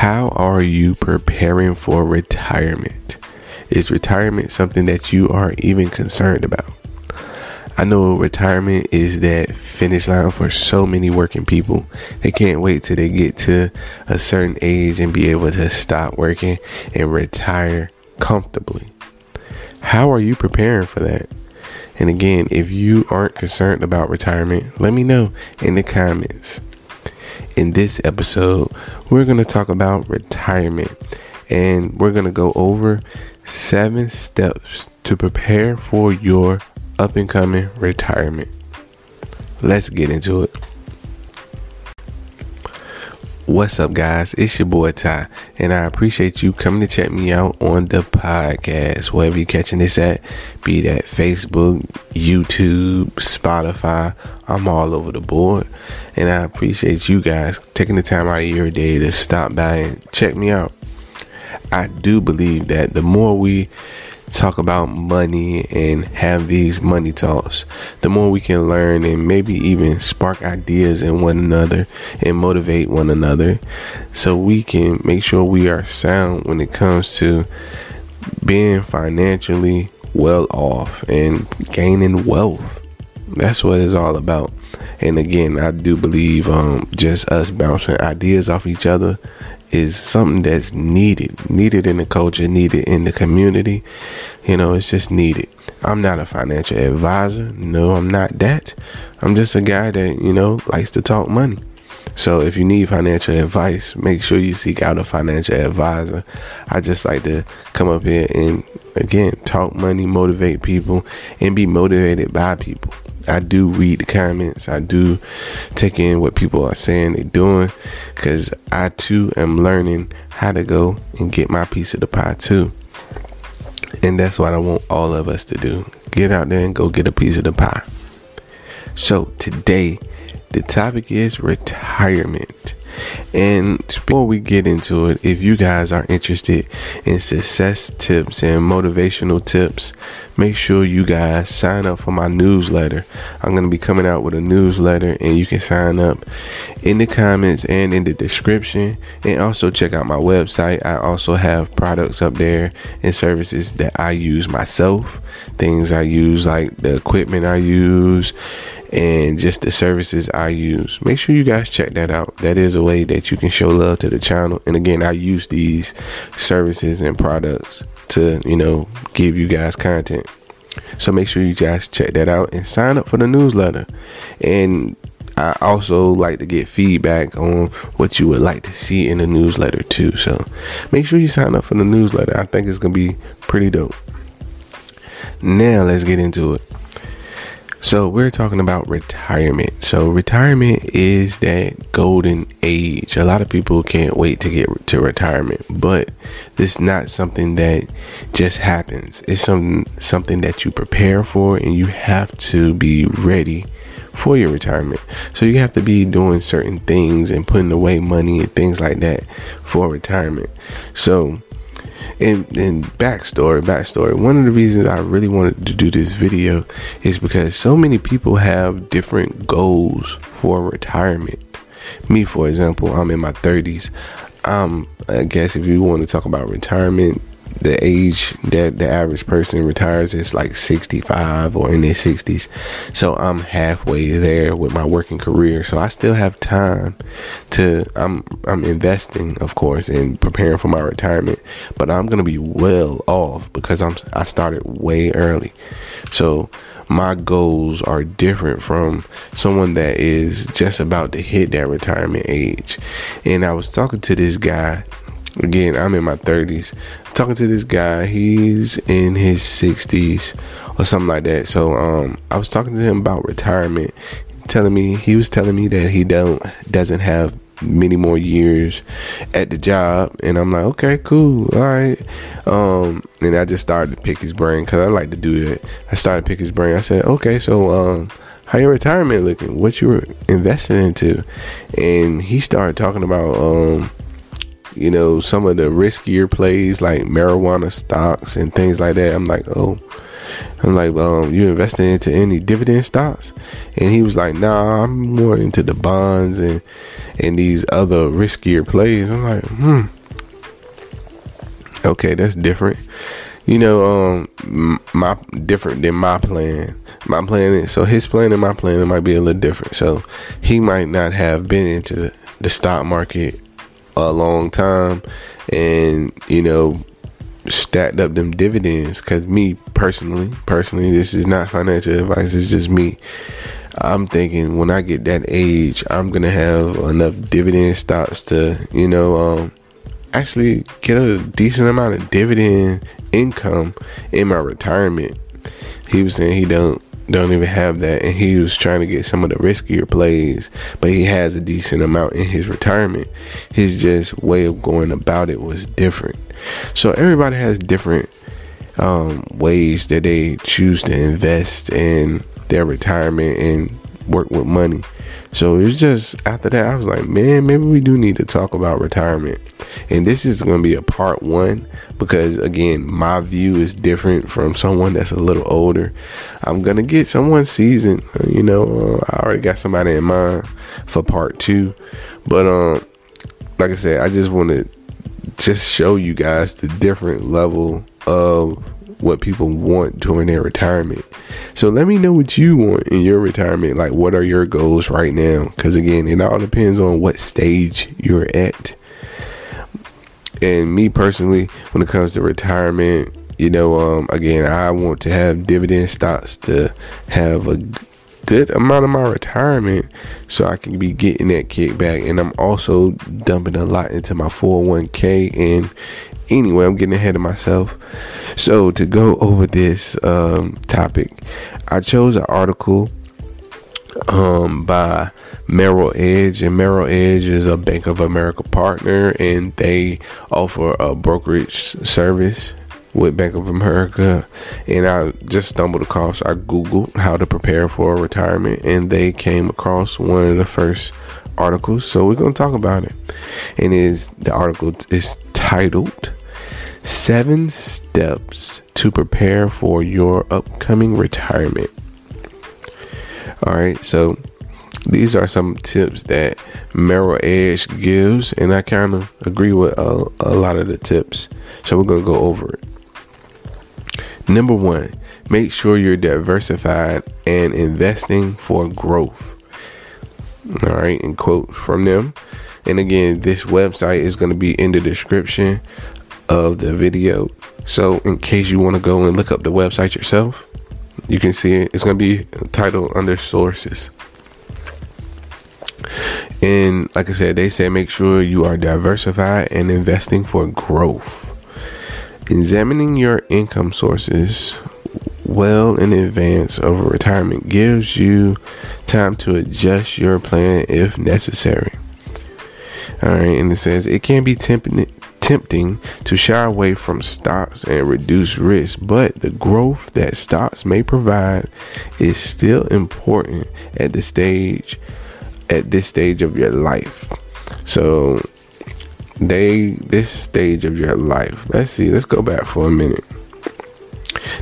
How are you preparing for retirement? Is retirement something that you are even concerned about? I know retirement is that finish line for so many working people. They can't wait till they get to a certain age and be able to stop working and retire comfortably. How are you preparing for that? And again, if you aren't concerned about retirement, let me know in the comments. In this episode, we're going to talk about retirement and we're going to go over seven steps to prepare for your up and coming retirement. Let's get into it. What's up, guys? It's your boy Ty, and I appreciate you coming to check me out on the podcast, wherever you're catching this at, be that Facebook, YouTube, Spotify. I'm all over the board, and I appreciate you guys taking the time out of your day to stop by and check me out. I do believe that the more we talk about money and have these money talks, the more we can learn and maybe even spark ideas in one another and motivate one another so we can make sure we are sound when it comes to being financially well off and gaining wealth. That's what it's all about. And again, I do believe um, just us bouncing ideas off each other is something that's needed, needed in the culture, needed in the community. You know, it's just needed. I'm not a financial advisor. No, I'm not that. I'm just a guy that, you know, likes to talk money. So if you need financial advice, make sure you seek out a financial advisor. I just like to come up here and again talk money, motivate people, and be motivated by people. I do read the comments. I do take in what people are saying they're doing because I too am learning how to go and get my piece of the pie too. And that's what I want all of us to do. Get out there and go get a piece of the pie. So today, the topic is retirement. And before we get into it, if you guys are interested in success tips and motivational tips, make sure you guys sign up for my newsletter. I'm going to be coming out with a newsletter, and you can sign up in the comments and in the description. And also check out my website. I also have products up there and services that I use myself, things I use, like the equipment I use and just the services I use. Make sure you guys check that out. That is a way that you can show love to the channel. And again, I use these services and products to, you know, give you guys content. So make sure you guys check that out and sign up for the newsletter. And I also like to get feedback on what you would like to see in the newsletter too. So make sure you sign up for the newsletter. I think it's going to be pretty dope. Now let's get into it. So we're talking about retirement. So retirement is that golden age. A lot of people can't wait to get to retirement, but it's not something that just happens. It's something something that you prepare for and you have to be ready for your retirement. So you have to be doing certain things and putting away money and things like that for retirement. So and and backstory, backstory. One of the reasons I really wanted to do this video is because so many people have different goals for retirement. Me, for example, I'm in my 30s. Um, I guess if you want to talk about retirement, the age that the average person retires is like 65 or in their 60s. So I'm halfway there with my working career. So I still have time to I'm I'm investing, of course, in preparing for my retirement, but I'm going to be well off because I'm I started way early. So my goals are different from someone that is just about to hit that retirement age. And I was talking to this guy again, I'm in my 30s. Talking to this guy, he's in his 60s or something like that. So um, I was talking to him about retirement, telling me he was telling me that he don't doesn't have many more years at the job. And i'm like okay cool all right. Um and i just started to pick his brain because i like to do that. I started to pick his brain. I said okay so um how your retirement looking? What you were investing into? And he started talking about um you know, some of the riskier plays like marijuana stocks and things like that. I'm like, oh, I'm like, um, you investing into any dividend stocks? And he was like, nah, I'm more into the bonds and and these other riskier plays. I'm like, hmm. Okay, that's different. You know, um, my different than my plan. My plan is so his plan and my plan might be a little different. So he might not have been into the stock market a long time, and you know, stacked up them dividends. Cause me personally, personally, this is not financial advice. It's just me. I'm thinking when I get that age, I'm gonna have enough dividend stocks to, you know, um, actually get a decent amount of dividend income in my retirement. He was saying he don't don't even have that. And he was trying to get some of the riskier plays but he has a decent amount in his retirement. His just way of going about it was different. So everybody has different um, ways that they choose to invest in their retirement and work with money so it's just after that, I was like, man, maybe we do need to talk about retirement. And this is going to be a part one because, again, my view is different from someone that's a little older. I'm going to get someone seasoned. You know, uh, I already got somebody in mind for part two. But, um, like I said, I just want to just show you guys the different level of what people want during their retirement. So let me know what you want in your retirement. Like, what are your goals right now? Because again, it all depends on what stage you're at. And me personally, when it comes to retirement, you know, um, again, I want to have dividend stocks to have a good amount of my retirement so I can be getting that kickback. And I'm also dumping a lot into my 401k and anyway, I'm getting ahead of myself. So to go over this um, topic, I chose an article um, by Merrill Edge, and Merrill Edge is a Bank of America partner, and they offer a brokerage service with Bank of America. And I just stumbled across, I Googled how to prepare for retirement, and they came across one of the first articles. So we're going to talk about it. And is the article is titled Seven steps to prepare for your upcoming retirement. All right, so these are some tips that Merrill Edge gives, and I kind of agree with a, a lot of the tips. So we're going to go over it. Number one, make sure you're diversified and investing for growth. All right, and quote from them. And again, this website is going to be in the description of the video. So, in case you want to go and look up the website yourself, you can see it. It's going to be titled under sources. And like I said, they say make sure you are diversified and investing for growth. Examining your income sources well in advance of retirement gives you time to adjust your plan if necessary. All right, and it says it can be tempting tempting to shy away from stocks and reduce risk, but the growth that stocks may provide is still important at the stage at this stage of your life. So they this stage of your life. Let's see, let's go back for a minute.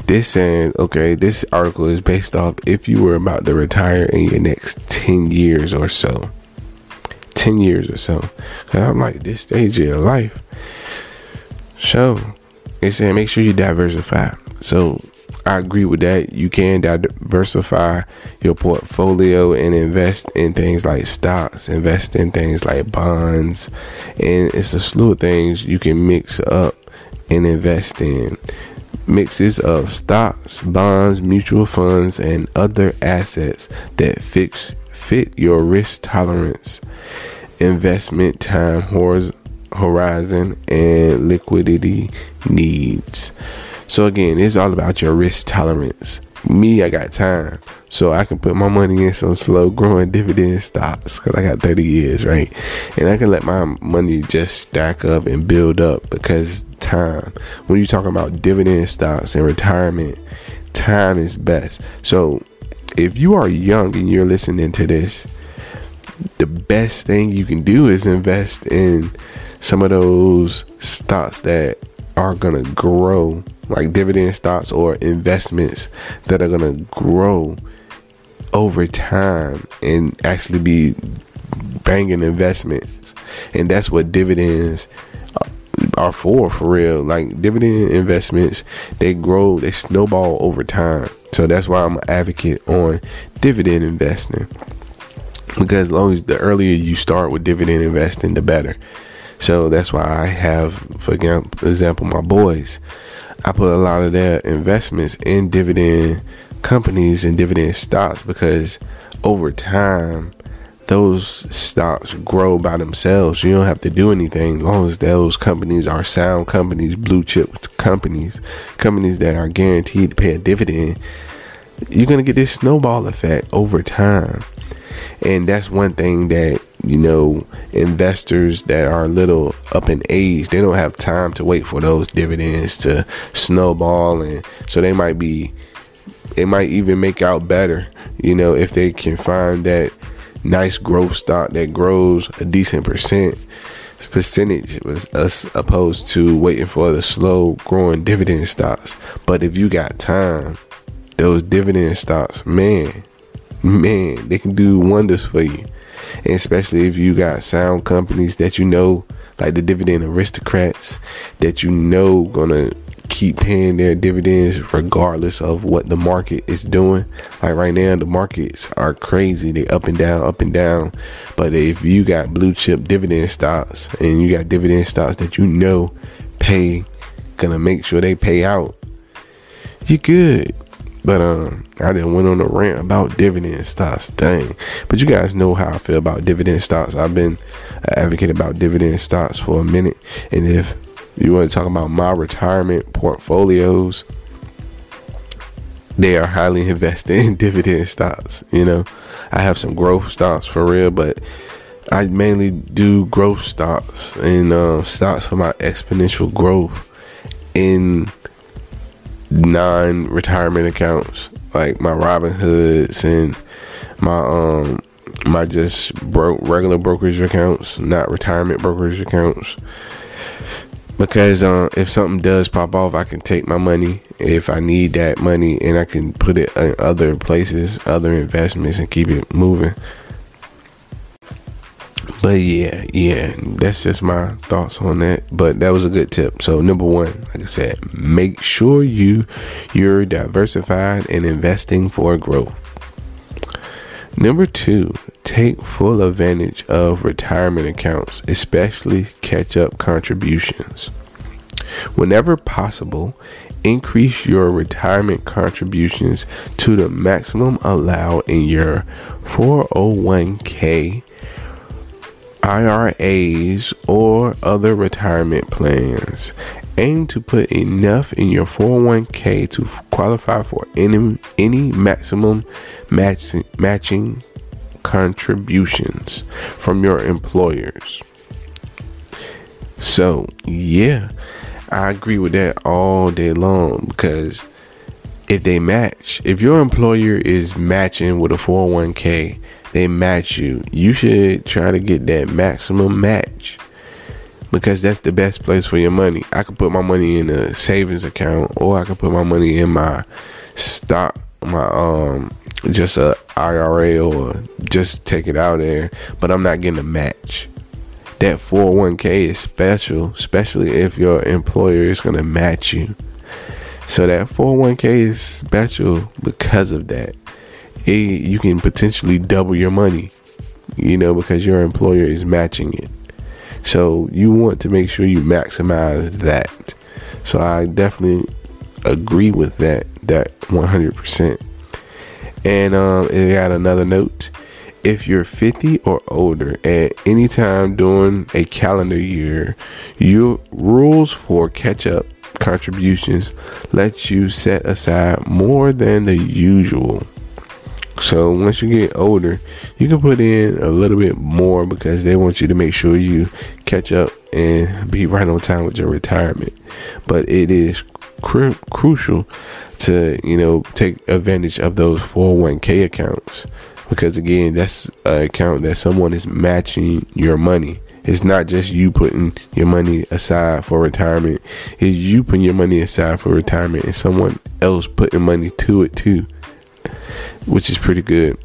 This saying, okay, this article is based off if you were about to retire in your next 10 years or so. 10 years or so. Cause I'm like, this stage of your life, so it said make sure you diversify. So I agree with that. You can diversify your portfolio and invest in things like stocks, invest in things like bonds, and it's a slew of things you can mix up and invest in. Mixes of stocks, bonds, mutual funds, and other assets that fix fit your risk tolerance, investment time horizon and liquidity needs. So again, it's all about your risk tolerance. Me, I got time, so I can put my money in some slow growing dividend stocks because I got 30 years, right? And I can let my money just stack up and build up because time. When you're talking about dividend stocks and retirement, time is best. So if you are young and you're listening to this, the best thing you can do is invest in some of those stocks that are gonna grow like dividend stocks or investments that are going to grow over time and actually be banging investments. And that's what dividends are for, for real. Like dividend investments, they grow, they snowball over time. So that's why I'm an advocate on dividend investing. Because as long as the earlier you start with dividend investing, the better. So that's why I have, for example, my boys. I put a lot of their investments in dividend companies and dividend stocks because over time, those stocks grow by themselves. You don't have to do anything as long as those companies are sound companies, blue chip companies, companies that are guaranteed to pay a dividend. You're going to get this snowball effect over time. And that's one thing that you know, investors that are a little up in age, they don't have time to wait for those dividends to snowball, and so they might be, they might even make out better, you know, if they can find that nice growth stock that grows a decent percent percentage was us opposed to waiting for the slow growing dividend stocks. But if you got time, those dividend stocks, man, man, they can do wonders for you and especially if you got sound companies that you know, like the dividend aristocrats, that you know gonna keep paying their dividends regardless of what the market is doing. Like right now, the markets are crazy. They up and down, up and down. But if you got blue chip dividend stocks and you got dividend stocks that you know pay, gonna make sure they pay out, you good. But um, I didn't went on a rant about dividend stocks. Dang. But you guys know how I feel about dividend stocks. I've been advocating about dividend stocks for a minute. And if you want to talk about my retirement portfolios, they are highly invested in dividend stocks. You know, I have some growth stocks for real, but I mainly do growth stocks and uh, stocks for my exponential growth in non-retirement accounts like my Robinhoods and my um my just bro- regular brokerage accounts, not retirement brokerage accounts. Because uh, if something does pop off, I can take my money if I need that money, and I can put it in other places, other investments, and keep it moving. But yeah, yeah, that's just my thoughts on that. But that was a good tip. So number one, like I said, make sure you you're diversified and investing for growth. Number two, take full advantage of retirement accounts, especially catch up contributions. Whenever possible, increase your retirement contributions to the maximum allowed in your 401k IRAs, or other retirement plans. Aim to put enough in your 401k to qualify for any, any maximum match, matching contributions from your employers. So, yeah, I agree with that all day long because if they match, if your employer is matching with a 401k, they match you. You should try to get that maximum match because that's the best place for your money. I could put my money in a savings account or I could put my money in my stock, my um just a IRA or just take it out there, but I'm not getting a match. That 401k is special, especially if your employer is going to match you. So that 401k is special because of that it, you can potentially double your money, you know, because your employer is matching it. So you want to make sure you maximize that. So I definitely agree with that, that 100%. And um, it got another note. If you're 50 or older at any time during a calendar year, your rules for catch up contributions let you set aside more than the usual so once you get older, you can put in a little bit more because they want you to make sure you catch up and be right on time with your retirement. But it is cru- crucial to you know take advantage of those 401k accounts because again, that's an account that someone is matching your money It's not just you putting your money aside for retirement. It's you putting your money aside for retirement and someone else putting money to it too, which is pretty good.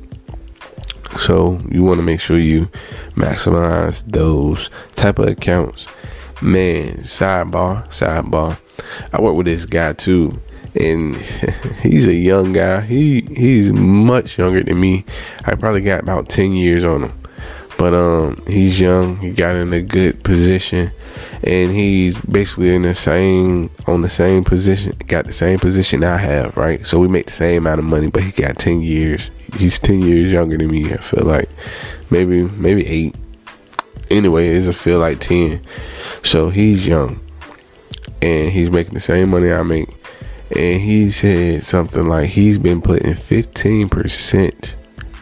So you want to make sure you maximize those type of accounts. Man, sidebar, sidebar. I work with this guy too, and he's a young guy. He he's much younger than me. I probably got about ten years on him, but um, he's young. He got in a good position, and he's basically in the same on the same position. Got the same position I have, right? So we make the same amount of money, but he got ten years. He's ten years younger than me. I feel like maybe maybe eight. Anyway, it's a feel like ten. So he's young, and he's making the same money I make and he said something like he's been putting 15%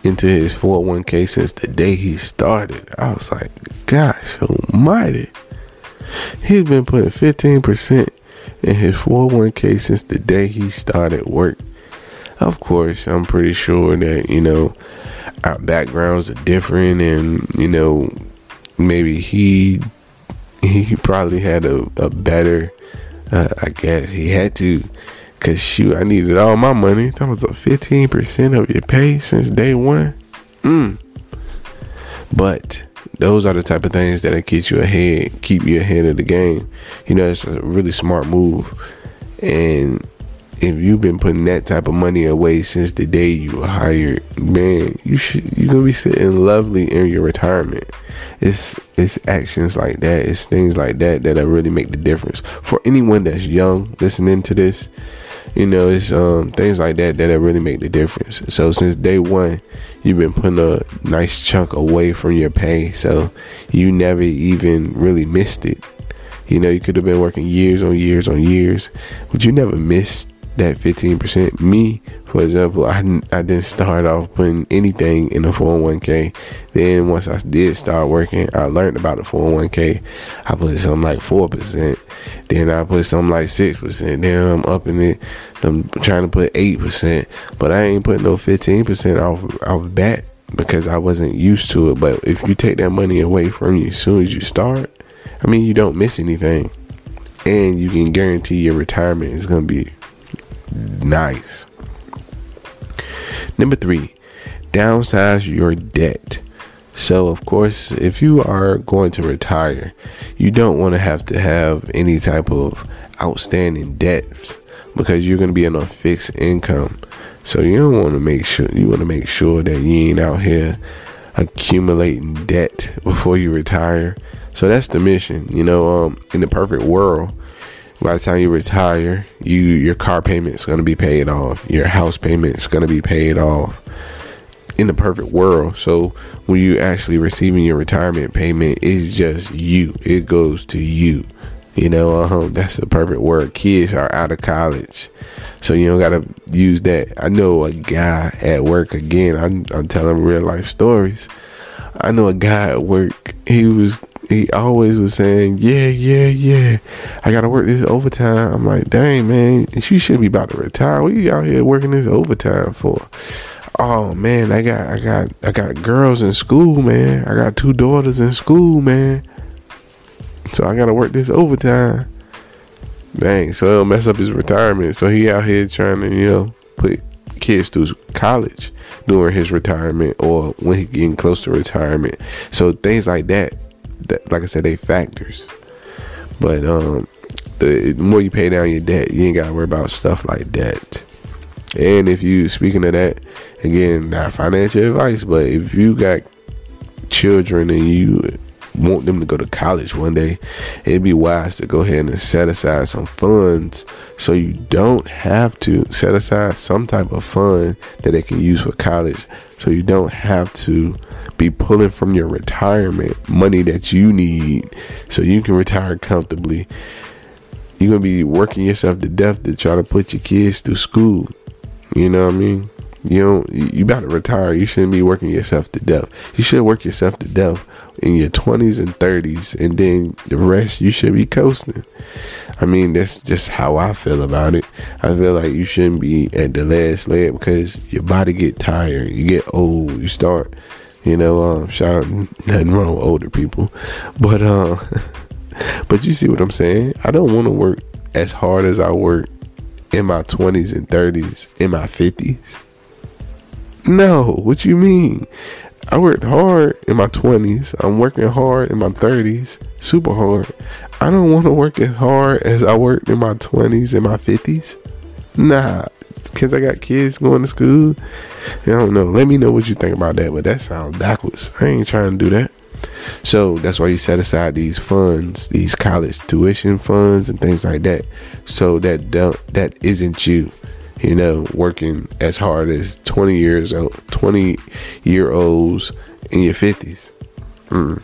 into his 401k since the day he started. I was like, gosh almighty. He's been putting 15% in his 401k since the day he started work. Of course, I'm pretty sure that, you know, our backgrounds are different and, you know, maybe he he probably had a, a better uh, I guess he had to Cause shoot, I needed all my money. That was a fifteen percent of your pay since day one. Mm. But those are the type of things that keep you ahead, keep you ahead of the game. You know, it's a really smart move. And if you've been putting that type of money away since the day you were hired, man, you should you're gonna be sitting lovely in your retirement. It's it's actions like that, it's things like that that really make the difference. For anyone that's young listening to this, you know, it's um, things like that that really make the difference. So since day one, you've been putting a nice chunk away from your pay, so you never even really missed it. You know, you could have been working years on years on years, but you never missed that 15%. Me, for example, I, I didn't start off putting anything in the 401k. Then once I did start working, I learned about the 401k. I put something like 4%. Then I put something like 6%. Then I'm upping it. I'm trying to put 8%. But I ain't putting no 15% off, off bat because I wasn't used to it. But if you take that money away from you as soon as you start, I mean, you don't miss anything. And you can guarantee your retirement is going to be nice. Number three, downsize your debt. So, of course, if you are going to retire, you don't want to have to have any type of outstanding debts because you're going to be on a fixed income. So you don't want to make sure you want to make sure that you ain't out here accumulating debt before you retire. So that's the mission. You know, um, in the perfect world, by the time you retire, you your car payment is going to be paid off. Your house payment is going to be paid off. In the perfect world, so when you actually receiving your retirement payment, it's just you. It goes to you. You know, uh, that's the perfect word. Kids are out of college, so you don't gotta use that. I know a guy at work again. I'm, I'm telling real life stories. I know a guy at work. He was he always was saying, "Yeah, yeah, yeah, I gotta work this overtime." I'm like, "Dang, man, you should be about to retire. What you out here working this overtime for?" Oh man, I got, I got, I got girls in school, man. I got two daughters in school, man. So I gotta work this overtime. Dang, so it'll mess up his retirement. So he out here trying to, you know, put kids through college during his retirement or when he getting close to retirement. So things like that that, like I said, they factors. But um, the, the more you pay down your debt, you ain't gotta worry about stuff like that. And if you speaking of that, again, not financial advice, but if you got children and you want them to go to college one day, it'd be wise to go ahead and set aside some funds so you don't have to set aside some type of fund that they can use for college so you don't have to be pulling from your retirement money that you need so you can retire comfortably. You're gonna be working yourself to death to try to put your kids through school. You know what I mean? You know, you about to retire. You shouldn't be working yourself to death. You should work yourself to death in your 20s and 30s, and then the rest you should be coasting. I mean, that's just how I feel about it. I feel like you shouldn't be at the last leg because your body get tired, you get old, you start You know, um, shout out nothing wrong with older people, but uh, but you see what I'm saying? I don't want to work as hard as I work in my 20s and 30s, in my 50s. No, what you mean? I worked hard in my 20s. I'm working hard in my 30s, super hard. I don't want to work as hard as I worked in my 20s and my 50s. Nah, because I got kids going to school. I don't know. Let me know what you think about that, but that sounds backwards. I ain't trying to do that. So that's why you set aside these funds, these college tuition funds and things like that. So that don't, that isn't you you know, working as hard as 20 years old, 20 year olds in your 50s. Mm.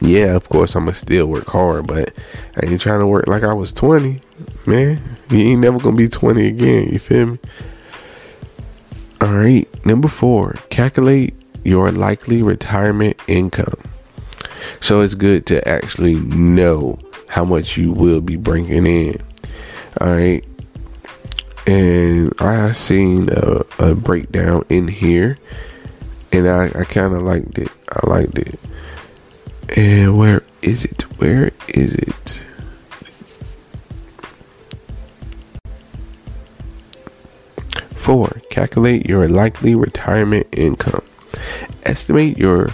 Yeah, of course, I'm gonna still work hard, but I ain't trying to work like I was 20, man. You ain't never gonna be 20 again, you feel me? All right, number four, calculate your likely retirement income. So it's good to actually know how much you will be bringing in. All right, and I seen a, a breakdown in here, and I, I kind of liked it. I liked it. And where is it? Where is it? Four, calculate your likely retirement income. Estimate your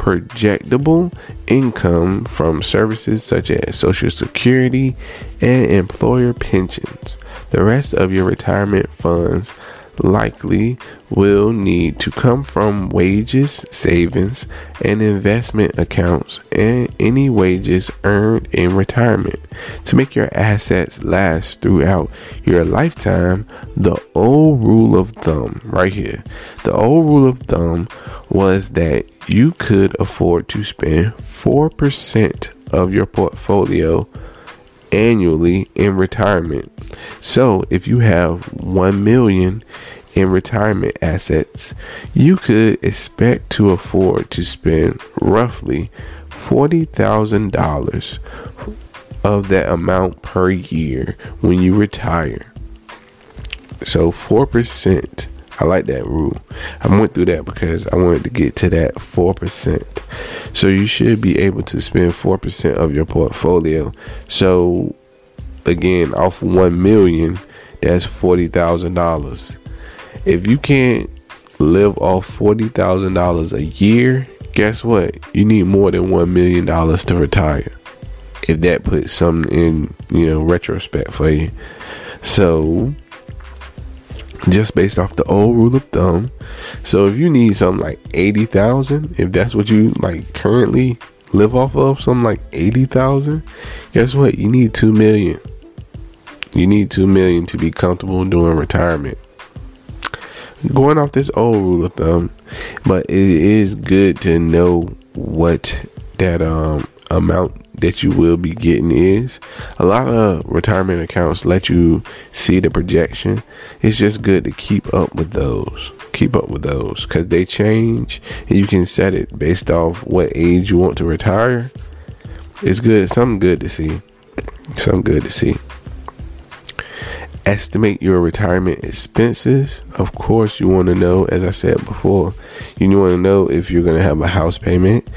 projectable income from services such as Social Security and employer pensions. The rest of your retirement funds likely will need to come from wages, savings, and investment accounts, and any wages earned in retirement. To make your assets last throughout your lifetime, the old rule of thumb, right here, the old rule of thumb was that you could afford to spend 4% of your portfolio annually in retirement. So, if you have 1 million in retirement assets, you could expect to afford to spend roughly $40,000 of that amount per year when you retire. So 4%. I like that rule. I went through that because I wanted to get to that 4%. So you should be able to spend 4% of your portfolio. So again, off 1 million, that's $40,000. If you can't live off $40,000 a year, guess what? You need more than $1 million to retire. If that puts something in, you know, retrospect for you. So, just based off the old rule of thumb. So if you need something like 80,000, if that's what you like currently live off of, something like 80,000, guess what? You need 2 million. You need 2 million to be comfortable doing retirement. Going off this old rule of thumb, but it is good to know what that um amount that you will be getting is. A lot of retirement accounts let you see the projection. It's just good to keep up with those. Keep up with those because they change and you can set it based off what age you want to retire. It's good, something good to see. Something good to see. Estimate your retirement expenses. Of course, you want to know, as I said before, you want to know if you're going to have a house payment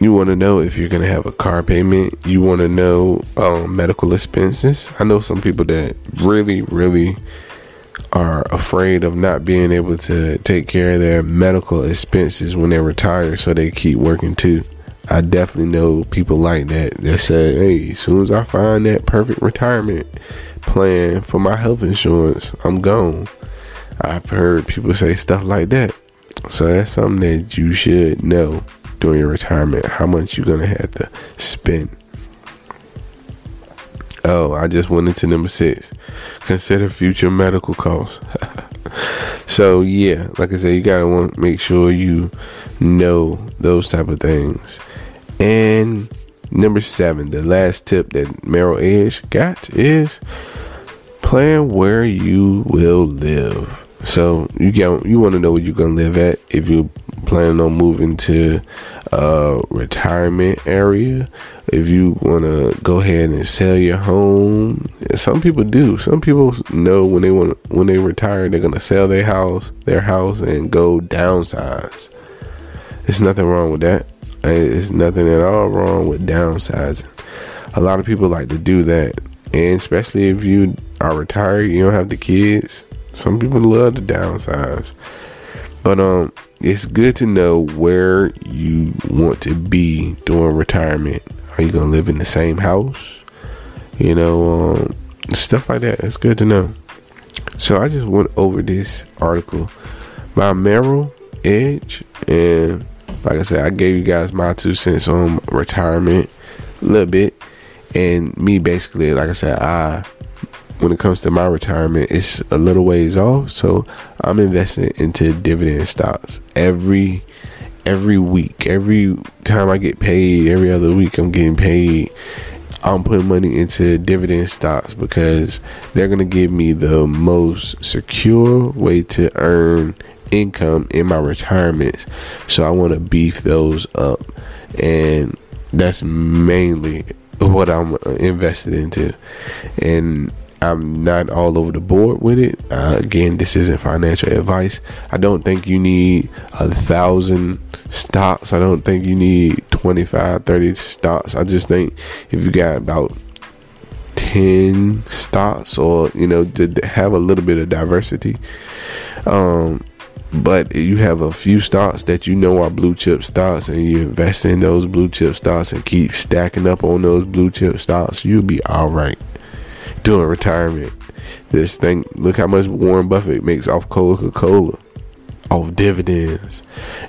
you want to know if you're going to have a car payment. You want to know um, medical expenses. I know some people that really, really are afraid of not being able to take care of their medical expenses when they retire, so they keep working too. I definitely know people like that that said, "Hey, as soon as I find that perfect retirement plan for my health insurance, I'm gone." I've heard people say stuff like that, so that's something that you should know during your retirement, how much you're gonna have to spend. Oh, I just went into number six. Consider future medical costs. so yeah, like I said, you gotta want make sure you know those type of things. And number seven, the last tip that Merrill Edge got is plan where you will live. So you get you want to know where you're gonna live at if you planning on moving to a retirement area, if you want to go ahead and sell your home, some people do. Some people know when they want when they retire, they're gonna sell their house, their house, and go downsize. There's nothing wrong with that. There's nothing at all wrong with downsizing. A lot of people like to do that, and especially if you are retired, you don't have the kids. Some people love to downsize, but um, it's good to know where you want to be during retirement. Are you gonna live in the same house? You know, um, stuff like that. It's good to know. So I just went over this article by Merrill Edge, and like I said, I gave you guys my two cents on retirement a little bit, and me basically, like I said, I when it comes to my retirement, it's a little ways off. So I'm investing into dividend stocks every every week. Every time I get paid, every other week I'm getting paid. I'm putting money into dividend stocks because they're gonna give me the most secure way to earn income in my retirement. So I want to beef those up, and that's mainly what I'm invested into. And I'm not all over the board with it. Uh, again, this isn't financial advice. I don't think you need a thousand stocks. I don't think you need 25, 30 stocks. I just think if you got about 10 stocks or, you know, to have a little bit of diversity, um, but you have a few stocks that you know are blue chip stocks and you invest in those blue chip stocks and keep stacking up on those blue chip stocks, you'll be all right during retirement. This thing, look how much Warren Buffett makes off Coca Cola, off dividends.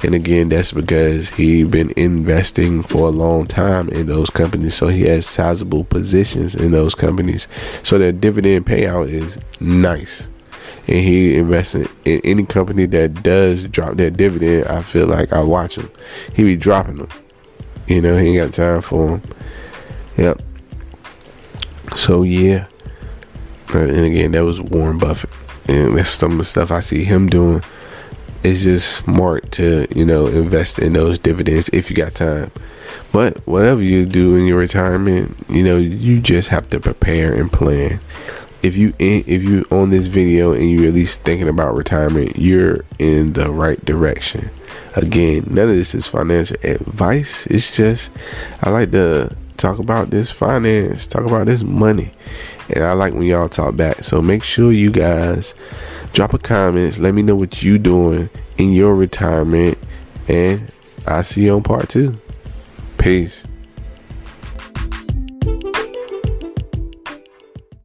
And again, that's because he been investing for a long time in those companies. So he has sizable positions in those companies. So that dividend payout is nice. And he investing in any company that does drop that dividend. I feel like I watch him. He be dropping them. You know, he ain't got time for them. Yep. So yeah. And again, that was Warren Buffett. And that's some of the stuff I see him doing. It's just smart to, you know, invest in those dividends if you got time. But whatever you do in your retirement, you know, you just have to prepare and plan. If you if you on this video and you're at least thinking about retirement, you're in the right direction. Again, none of this is financial advice. It's just I like to talk about this finance, talk about this money, and I like when y'all talk back. So make sure you guys drop a comments. Let me know what you doing in your retirement. And I'll see you on part two. Peace.